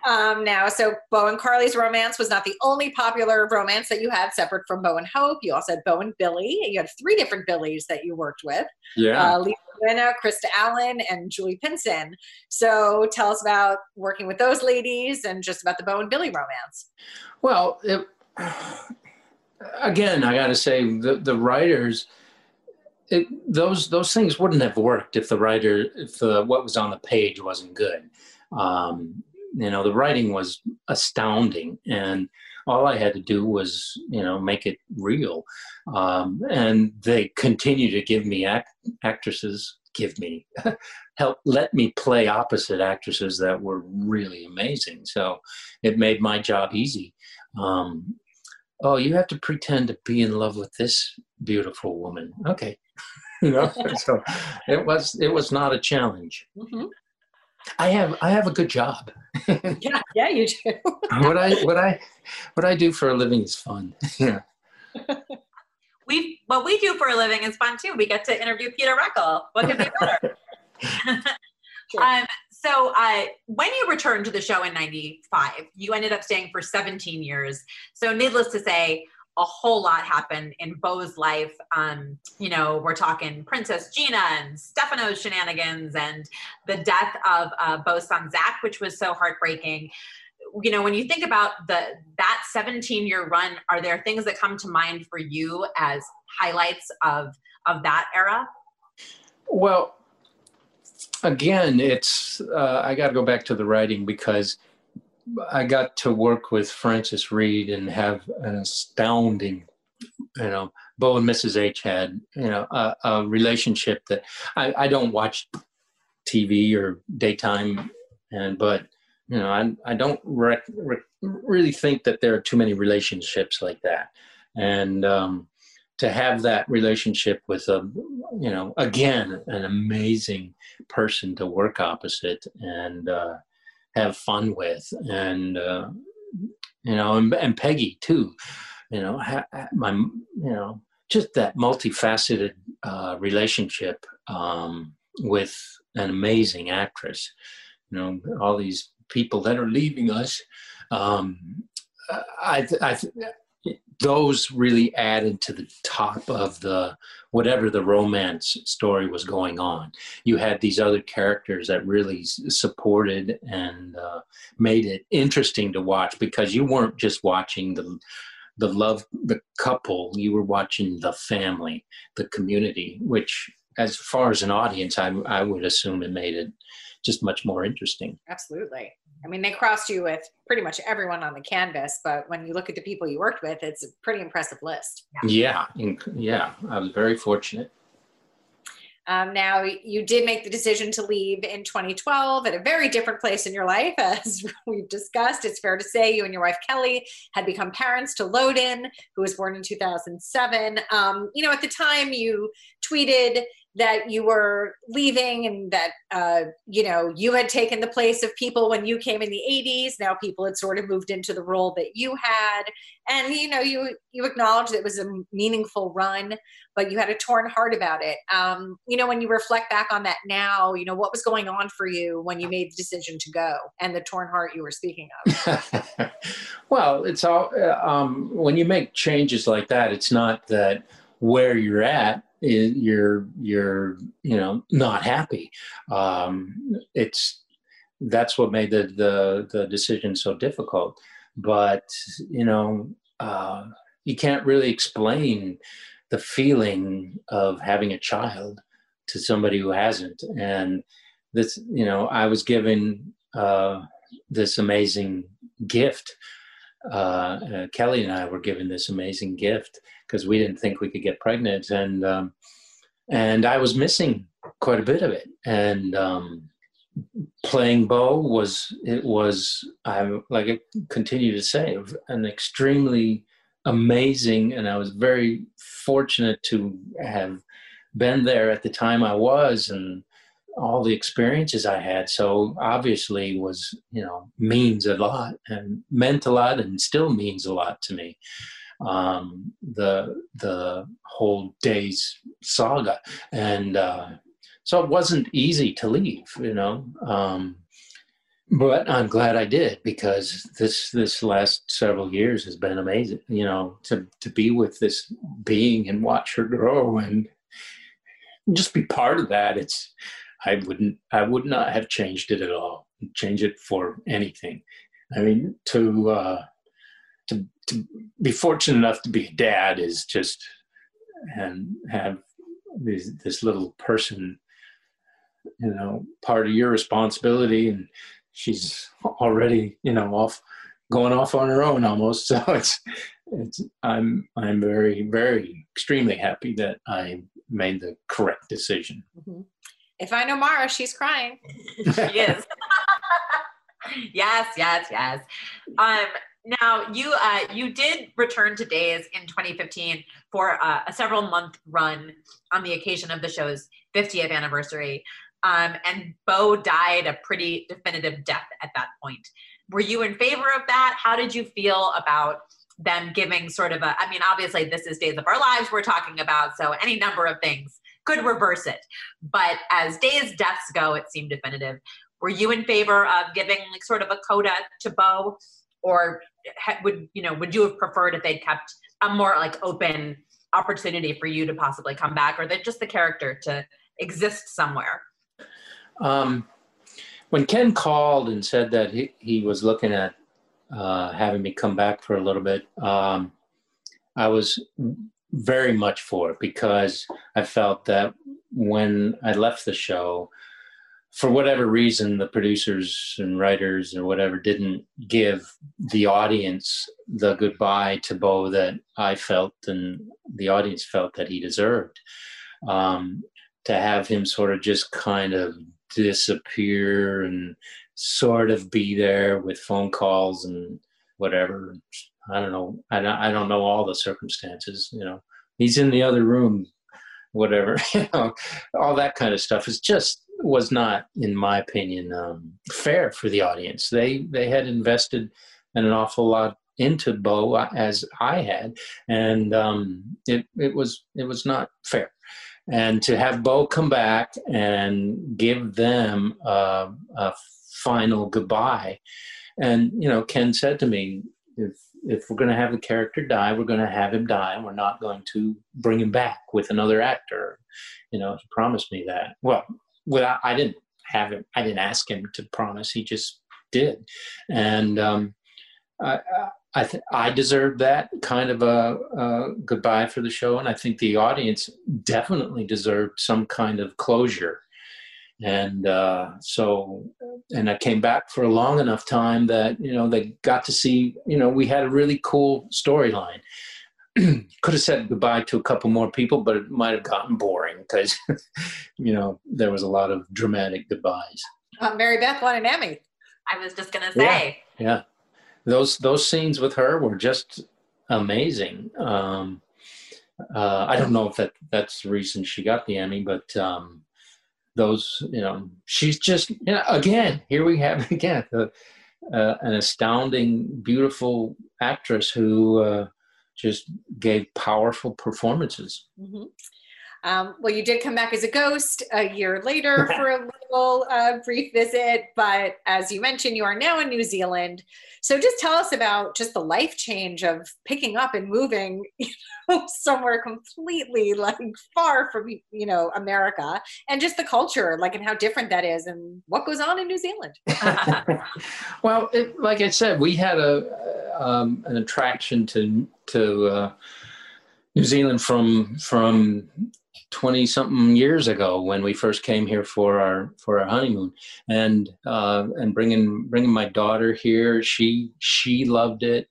Um, now, so Bo and Carly's romance was not the only popular romance that you had separate from Bo and Hope. You also had Bo and Billy. You had three different Billies that you worked with. Yeah. Uh, Lisa Rinna, Krista Allen, and Julie Pinson. So tell us about working with those ladies and just about the Bo and Billy romance. Well, it, again, I got to say the, the writers, it, those those things wouldn't have worked if the writer if the what was on the page wasn't good. Um, you know the writing was astounding and all i had to do was you know make it real. Um, and they continue to give me act- actresses give me help let me play opposite actresses that were really amazing. So it made my job easy. Um, oh you have to pretend to be in love with this beautiful woman. Okay. You know so it was it was not a challenge. Mm-hmm. I have I have a good job. yeah, yeah, you do. what I what I what I do for a living is fun. yeah. We what we do for a living is fun too. We get to interview Peter Reckell. What could be better? sure. um, so uh, when you returned to the show in 95 you ended up staying for 17 years so needless to say a whole lot happened in Bo's life. Um, you know, we're talking Princess Gina and Stefano's shenanigans and the death of uh, Bo's son Zach, which was so heartbreaking. You know, when you think about the that 17 year run, are there things that come to mind for you as highlights of of that era? Well, again, it's uh, I got to go back to the writing because I got to work with Frances Reid and have an astounding, you know, Bo and Mrs. H had, you know, a, a relationship that I, I don't watch TV or daytime, and but you know, I I don't rec, rec, really think that there are too many relationships like that, and um, to have that relationship with a, you know, again, an amazing person to work opposite, and uh, have fun with, and uh, you know, and, and, Peggy too. You know, ha, my you know just that multifaceted uh, relationship um, with an amazing actress. You know, all these people that are leaving us. Um, I, I, those really added to the top of the whatever the romance story was going on. You had these other characters that really supported and uh, made it interesting to watch because you weren't just watching the the love the couple you were watching the family the community which as far as an audience i, I would assume it made it just much more interesting absolutely i mean they crossed you with pretty much everyone on the canvas but when you look at the people you worked with it's a pretty impressive list yeah yeah, yeah i was very fortunate um, now, you did make the decision to leave in 2012 at a very different place in your life, as we've discussed. It's fair to say you and your wife Kelly had become parents to Loden, who was born in 2007. Um, you know, at the time, you tweeted that you were leaving and that uh, you know you had taken the place of people when you came in the 80s now people had sort of moved into the role that you had. And you know you you acknowledged it was a meaningful run but you had a torn heart about it. Um, you know when you reflect back on that now you know what was going on for you when you made the decision to go and the torn heart you were speaking of? Well it's all uh, um, when you make changes like that it's not that where you're at you're you're you know not happy. Um, it's that's what made the, the the decision so difficult. But you know uh, you can't really explain the feeling of having a child to somebody who hasn't. And this you know i was given uh, this amazing gift uh, uh, kelly and i were given this amazing gift because we didn't think we could get pregnant, and um, and I was missing quite a bit of it. And um, playing Bo was it was I like I continue to say an extremely amazing, and I was very fortunate to have been there at the time I was, and all the experiences I had. So obviously was, you know, means a lot and meant a lot and still means a lot to me um, the the whole day's saga, and uh, so it wasn't easy to leave, you know. Um, but I'm glad I did because this this last several years has been amazing. You know, to to be with this being and watch her grow and just be part of that. It's I wouldn't I would not have changed it at all. Change it for anything. I mean, to uh, to to be fortunate enough to be a dad is just and have this, this little person you know part of your responsibility. And she's already you know off going off on her own almost. So it's it's i'm i'm very very extremely happy that i made the correct decision. Mm-hmm. if i know mara she's crying. She is. Yes yes yes. Um now you uh, you did return to Days in 2015 for uh, a several month run on the occasion of the show's 50th anniversary, um, and Bo died a pretty definitive death at that point. Were you in favor of that? How did you feel about them giving sort of a? I mean, obviously this is Days of Our Lives we're talking about, so any number of things could reverse it. But as Days deaths go, it seemed definitive. Were you in favor of giving like sort of a coda to Bo? or would you know would you have preferred if they'd kept a more like open opportunity for you to possibly come back or that just the character to exist somewhere? Um, when ken called and said that he, he was looking at uh, having me come back for a little bit um, i was very much for it because i felt that when i left the show for whatever reason, the producers and writers or whatever didn't give the audience the goodbye to Bo that I felt and the audience felt that he deserved. Um, to have him sort of just kind of disappear and sort of be there with phone calls and whatever. I don't know. I don't, I don't know all the circumstances. You know, he's in the other room, whatever. You know, all that kind of stuff is just was not, in my opinion, um, fair for the audience. They they had invested an awful lot into Bo as I had, and um, it it was it was not fair. And to have Bo come back and give them a final goodbye, and you know, Ken said to me, if if we're going to have the character die, we're going to have him die, and we're not going to bring him back with another actor. You know, he promised me that. Well, well, I didn't have him. I didn't ask him to promise. He just did, and um, I, I th- I deserved that kind of a, a, goodbye for the show, and I think the audience definitely deserved some kind of closure. And uh, so, and I came back for a long enough time that you know they got to see. You know, we had a really cool storyline. Could have said goodbye to a couple more people, but it might have gotten boring because you know there was a lot of dramatic goodbyes. Uh, Mary Beth won an Emmy. I was just gonna say. Yeah. yeah those those scenes with her were just amazing. Um, uh, I don't know if that that's the reason she got the Emmy, but um, those you know she's just you know, again here we have again uh, an astounding, beautiful actress who uh, just gave powerful performances. Mm-hmm. Um, well, you did come back as a ghost a year later for a little uh, brief visit, but as you mentioned, you are now in New Zealand. So just tell us about just the life change of picking up and moving, you know, somewhere completely like far from you know America, and just the culture, like and how different that is, and what goes on in New Zealand. well, it, like I said, we had a um, an attraction to to. Uh, New Zealand from from 20 something years ago when we first came here for our for our honeymoon. And uh, and bringing bringing my daughter here she she loved it.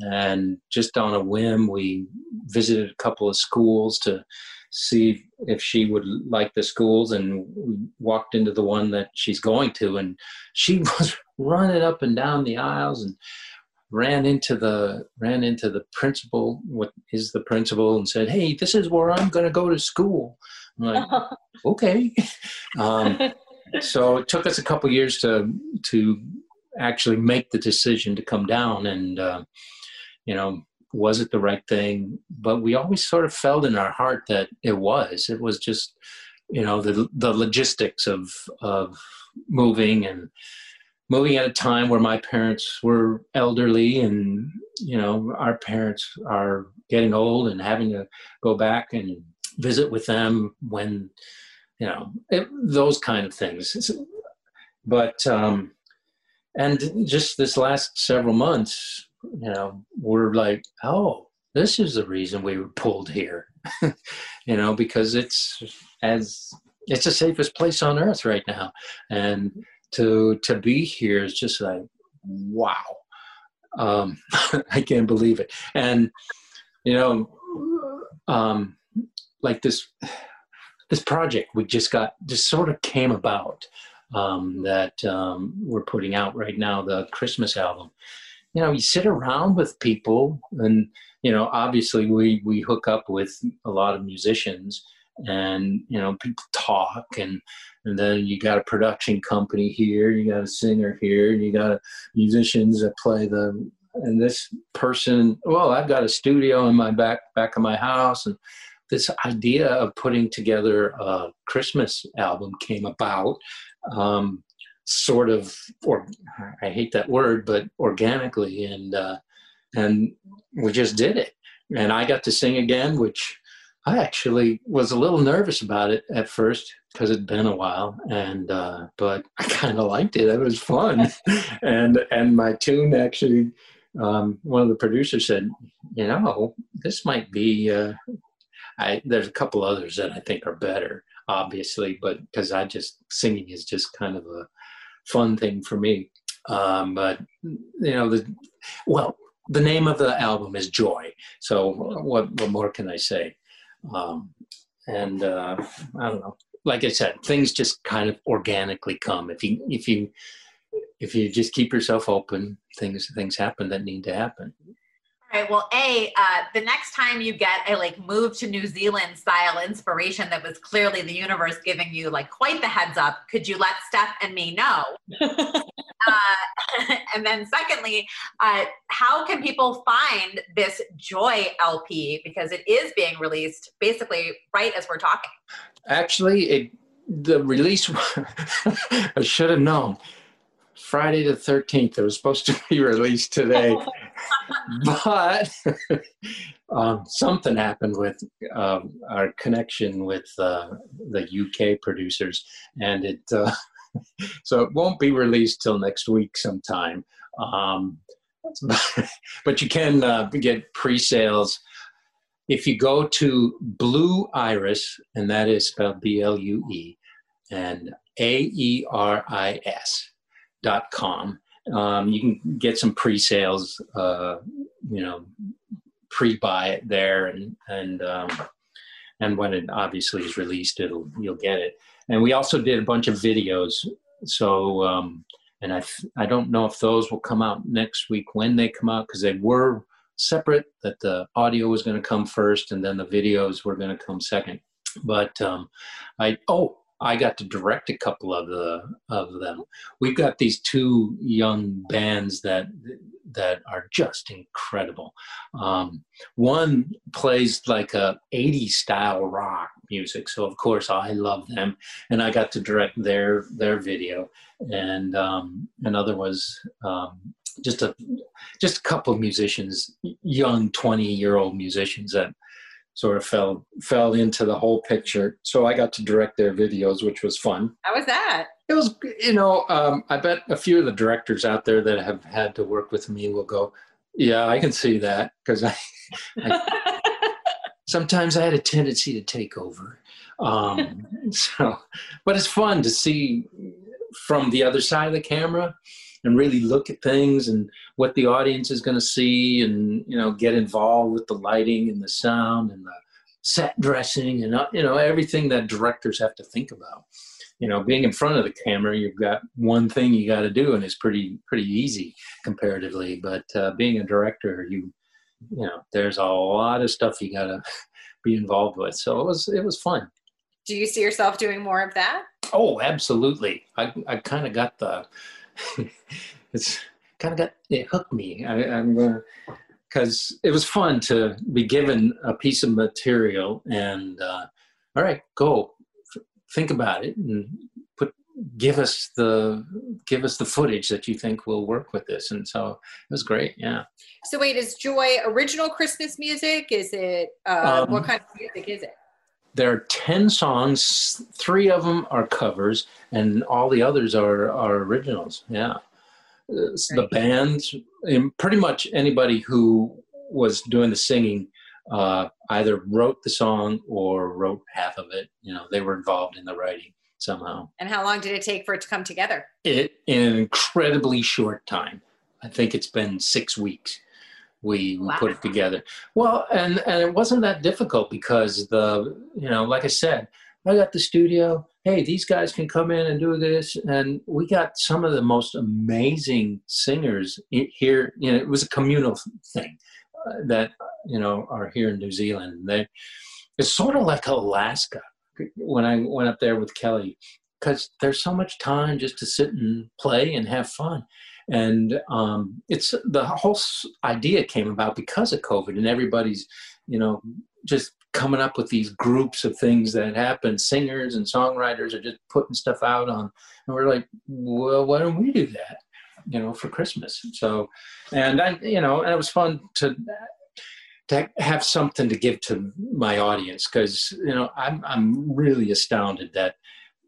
And just on a whim we visited a couple of schools to see if she would like the schools. And we walked into the one that she's going to and she was running up and down the aisles and ran into the ran into the principal what is the principal and said hey this is where i'm going to go to school. I'm like okay. Um, so it took us a couple years to to actually make the decision to come down and uh, you know was it the right thing? But we always sort of felt in our heart that it was. It was just you know the the logistics of of moving and moving at a time where my parents were elderly and you know our parents are getting old and having to go back and visit with them when you know it, those kind of things. But um and just this last several months you know we're like oh this is the reason we were pulled here. You know because it's as it's the safest place on earth right now. And to to be here is just like wow. Um, i can't believe it. And you know um, like this this project we just got just sort of came about um, that um, we're putting out right now the christmas album. You know you sit around with people and you know obviously we we hook up with a lot of musicians and you know people talk and and then you got a production company here you got a singer here you got musicians that play the and this person well i've got a studio in my back back of my house and this idea of putting together a christmas album came about um, sort of or i hate that word but organically and uh, and we just did it. And i got to sing again which I actually was a little nervous about it at first because it'd been a while, and uh, but I kind of liked it. It was fun, and and my tune actually, um, one of the producers said, you know, this might be. Uh, I there's a couple others that I think are better, obviously, but because I just singing is just kind of a fun thing for me. Um, but you know the well the name of the album is joy so what, what more can i say um, and uh, I don't know. Like I said, things just kind of organically come if you if you if you just keep yourself open. Things things happen that need to happen. All right. Well, a uh, the next time you get a like move to New Zealand style inspiration that was clearly the universe giving you like quite the heads up, could you let Steph and me know? uh, and then secondly, uh, how can people find this Joy LP because it is being released basically right as we're talking? Actually, it, the release I should have known Friday the 13th. It was supposed to be released today, but um, something happened with um, our connection with uh, the UK producers, and it uh, so it won't be released till next week sometime. Um, but you can uh, get pre-sales if you go to Blue Aeris, and that is spelled B L U E, and A E R I S dot com. Um, you can get some pre-sales, uh, you know, pre-buy it there, and and um, and when it obviously is released, it'll you'll get it. And we also did a bunch of videos. So um, and I I don't know if those will come out next week when they come out because they were separate. That the audio was going to come first, and then the videos were going to come second. But um, I oh I got to direct a couple of the of them. We've got these two young bands that that are just incredible. Um, one plays like a 80s style rock music, so of course I love them, and I got to direct their their video. And um, another was um, just a just a couple of musicians, young 20 year old musicians that sort of fell fell into the whole picture. So I got to direct their videos, which was fun. How was that? It was, you know, um, I bet a few of the directors out there that have had to work with me will go, "Yeah, I can see that," because I, I sometimes I had a tendency to take over. Um, so, but it's fun to see from the other side of the camera and really look at things and what the audience is going to see and you know get involved with the lighting and the sound and the set dressing and uh, you know everything that directors have to think about you know being in front of the camera you've got one thing you got to do and it's pretty pretty easy comparatively but uh, being a director you you know there's a lot of stuff you got to be involved with. So it was it was fun. Do you see yourself doing more of that? Oh absolutely. I i kind of got the it's kind of got it hooked me. I, am gonna because it was fun to be given a piece of material and uh, all right, go think about it and give us the give us the footage that you think will work with this. And so it was great. Yeah. So wait is joy original christmas music? Is it uh, um, what kind of music is it? there are 10 songs. Three of them are covers and all the others are are originals. Yeah. Right. the band and pretty much anybody who was doing the singing uh, either wrote the song or wrote half of it. You know they were involved in the writing somehow and how long did it take for it to come together it in an incredibly short time i think it's been six weeks we, we wow. put it together. Well, and and it wasn't that difficult because the you know, like I said, I got the studio. Hey, these guys can come in and do this, and we got some of the most amazing singers here. You know, it was a communal thing uh, that you know are here in New Zealand. They it's sort of like Alaska when I went up there with Kelly because there's so much time just to sit and play and have fun. And um, it's the whole idea came about because of covid and everybody's you know just coming up with these groups of things that happen. Singers and songwriters are just putting stuff out on and we're like well why don't we do that you know for christmas? So and i you know and it was fun to to have something to give to my audience because you know i'm i'm really astounded that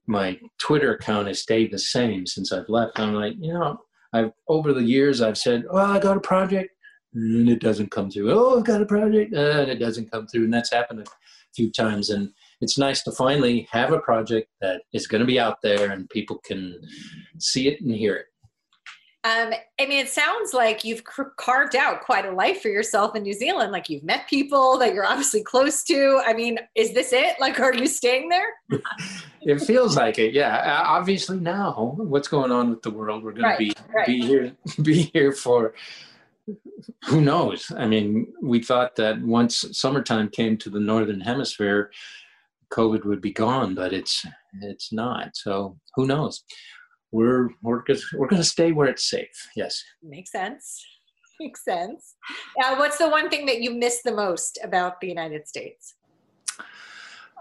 my twitter account has stayed the same since i've left i'm like you know I've over the years I've said, "Oh, I got a project," and it doesn't come through. Oh, I've got a project, and it doesn't come through, and that's happened a few times. And it's nice to finally have a project that is going to be out there and people can see it and hear it. Um, I mean, it sounds like you've carved out quite a life for yourself in New Zealand. Like you've met people that you're obviously close to. I mean, is this it? Like, are you staying there? it feels like it. Yeah. Obviously, now what's going on with the world, we're going right, to be right. be here be here for who knows. I mean, we thought that once summertime came to the northern hemisphere, COVID would be gone, but it's it's not. So who knows? We're we're we're going to stay where it's safe. Yes. Makes sense. Makes sense. Uh, what's the one thing that you miss the most about the United States?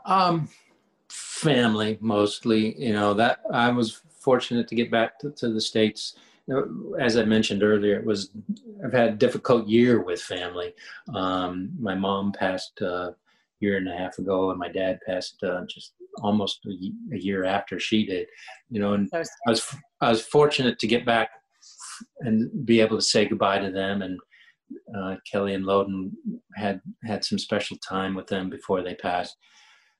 Um, family mostly. You know that I was fortunate to get back to, to the states. As I mentioned earlier, it was I've had a difficult year with family. Um, my mom passed a year and a half ago, and my dad passed uh, just almost a, a, year after she did. You know, and I was I was fortunate to get back and be able to say goodbye to them and uh, Kelly and Loden had had some special time with them before they passed.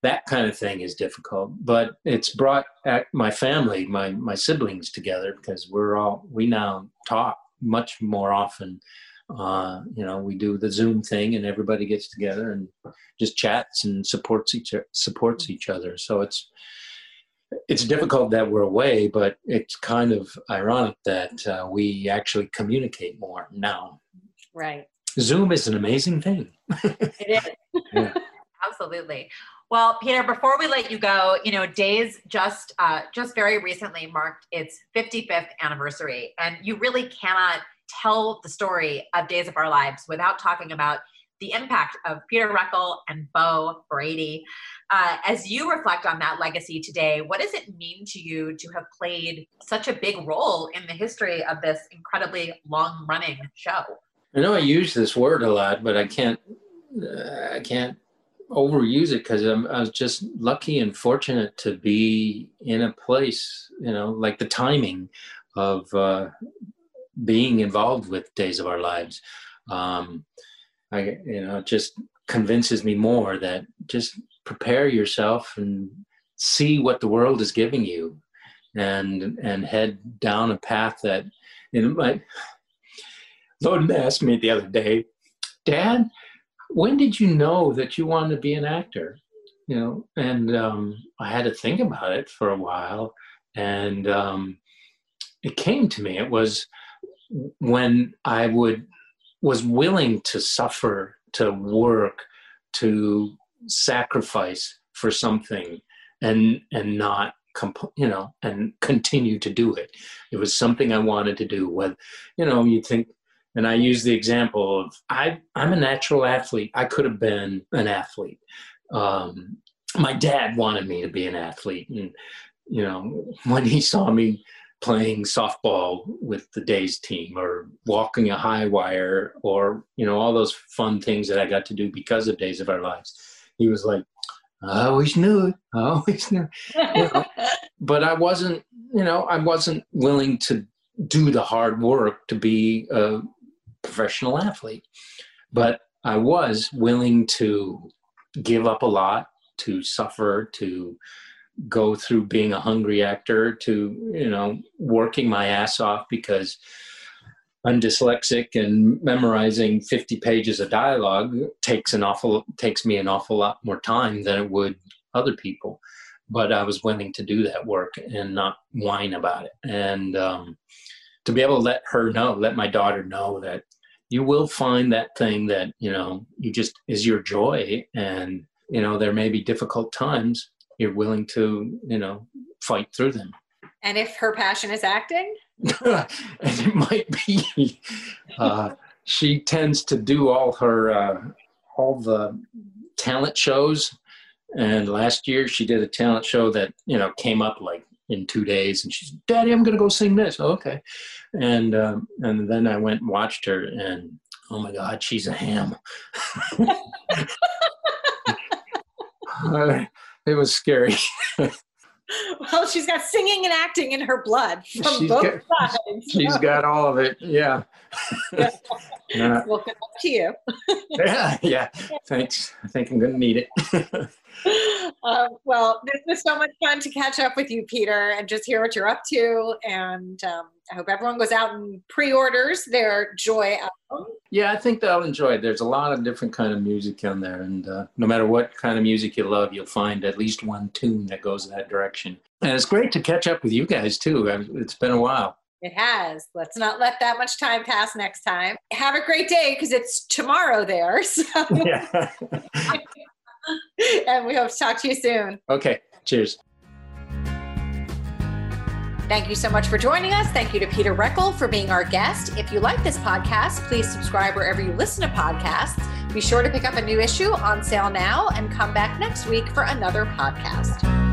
That kind of thing is difficult, but it's brought my family, my my siblings together because we're all we now talk much more often. Uh, you know, we do the Zoom thing, and everybody gets together and just chats and supports each supports each other. So it's it's difficult that we're away, but it's kind of ironic that uh, we actually communicate more now Right. Zoom is an amazing thing. it is. yeah. Absolutely. Well, Peter, before we let you go, you know, Days just uh, just very recently marked its 55th anniversary, and you really cannot tell the story of Days of Our Lives without talking about the impact of Peter Reckell and Bo Brady. Uh, as you reflect on that legacy today, what does it mean to you to have played such a big role in the history of this incredibly long running show? I know I use this word a lot, but I can't uh, I can't overuse it because I was just lucky and fortunate to be in a place, you know, like the timing of uh, being involved with Days of Our Lives. Um, I, you know, just convinces me more that just prepare yourself and see what the world is giving you, and and head down a path that, know, my Loden asked me the other day, Dad, when did you know that you wanted to be an actor? You know, and um, I had to think about it for a while, and um, it came to me. It was when I would was willing to suffer, to work, to sacrifice for something, and and not comp- you know and continue to do it. It was something I wanted to do. When you know, you think and I use the example of I, I'm a natural athlete. I could have been an athlete. Um, my dad wanted me to be an athlete. And, you know, when he saw me playing softball with the Days team or walking a high wire or, you know, all those fun things that I got to do because of Days of Our Lives, he was like, I always knew it. I always knew. You know? but I wasn't, you know, I wasn't willing to do the hard work to be a professional athlete. But I was willing to give up a lot, to suffer, to go through being a hungry actor, to, you know, working my ass off because I'm dyslexic and memorizing 50 pages of dialogue takes an awful takes me an awful lot more time than it would other people. But I was willing to do that work and not whine about it. And um, to be able to let her know, let my daughter know that you will find that thing that you know you just is your joy and you know there may be difficult times you're willing to you know fight through them. And if her passion is acting? And it might be uh, she tends to do all her uh, all the talent shows. And last year she did a talent show that you know came up like in two days. And she's daddy i'm gonna go sing this. Oh, okay. And um, and then i went and watched her and oh my god she's a ham. Uh, it was scary. Well she's got singing and acting in her blood from she's both got, sides. she's got all of it yeah, yeah. Well good luck to you. Yeah yeah. Thanks. I think i'm gonna need it um, well, this was so much fun to catch up with you, Peter, and just hear what you're up to. And um, I hope everyone goes out and pre-orders their Joy album. Yeah, I think they'll enjoy it. There's a lot of different kind of music on there, and uh, no matter what kind of music you love, you'll find at least one tune that goes that direction. And it's great to catch up with you guys too. It's been a while. It has. Let's not let that much time pass next time. Have a great day because it's tomorrow there. So. Yeah. and we hope to talk to you soon. Okay. Cheers. Thank you so much for joining us. Thank you to Peter Reckell for being our guest. If you like this podcast, please subscribe wherever you listen to podcasts. Be sure to pick up a new issue on sale now and come back next week for another podcast.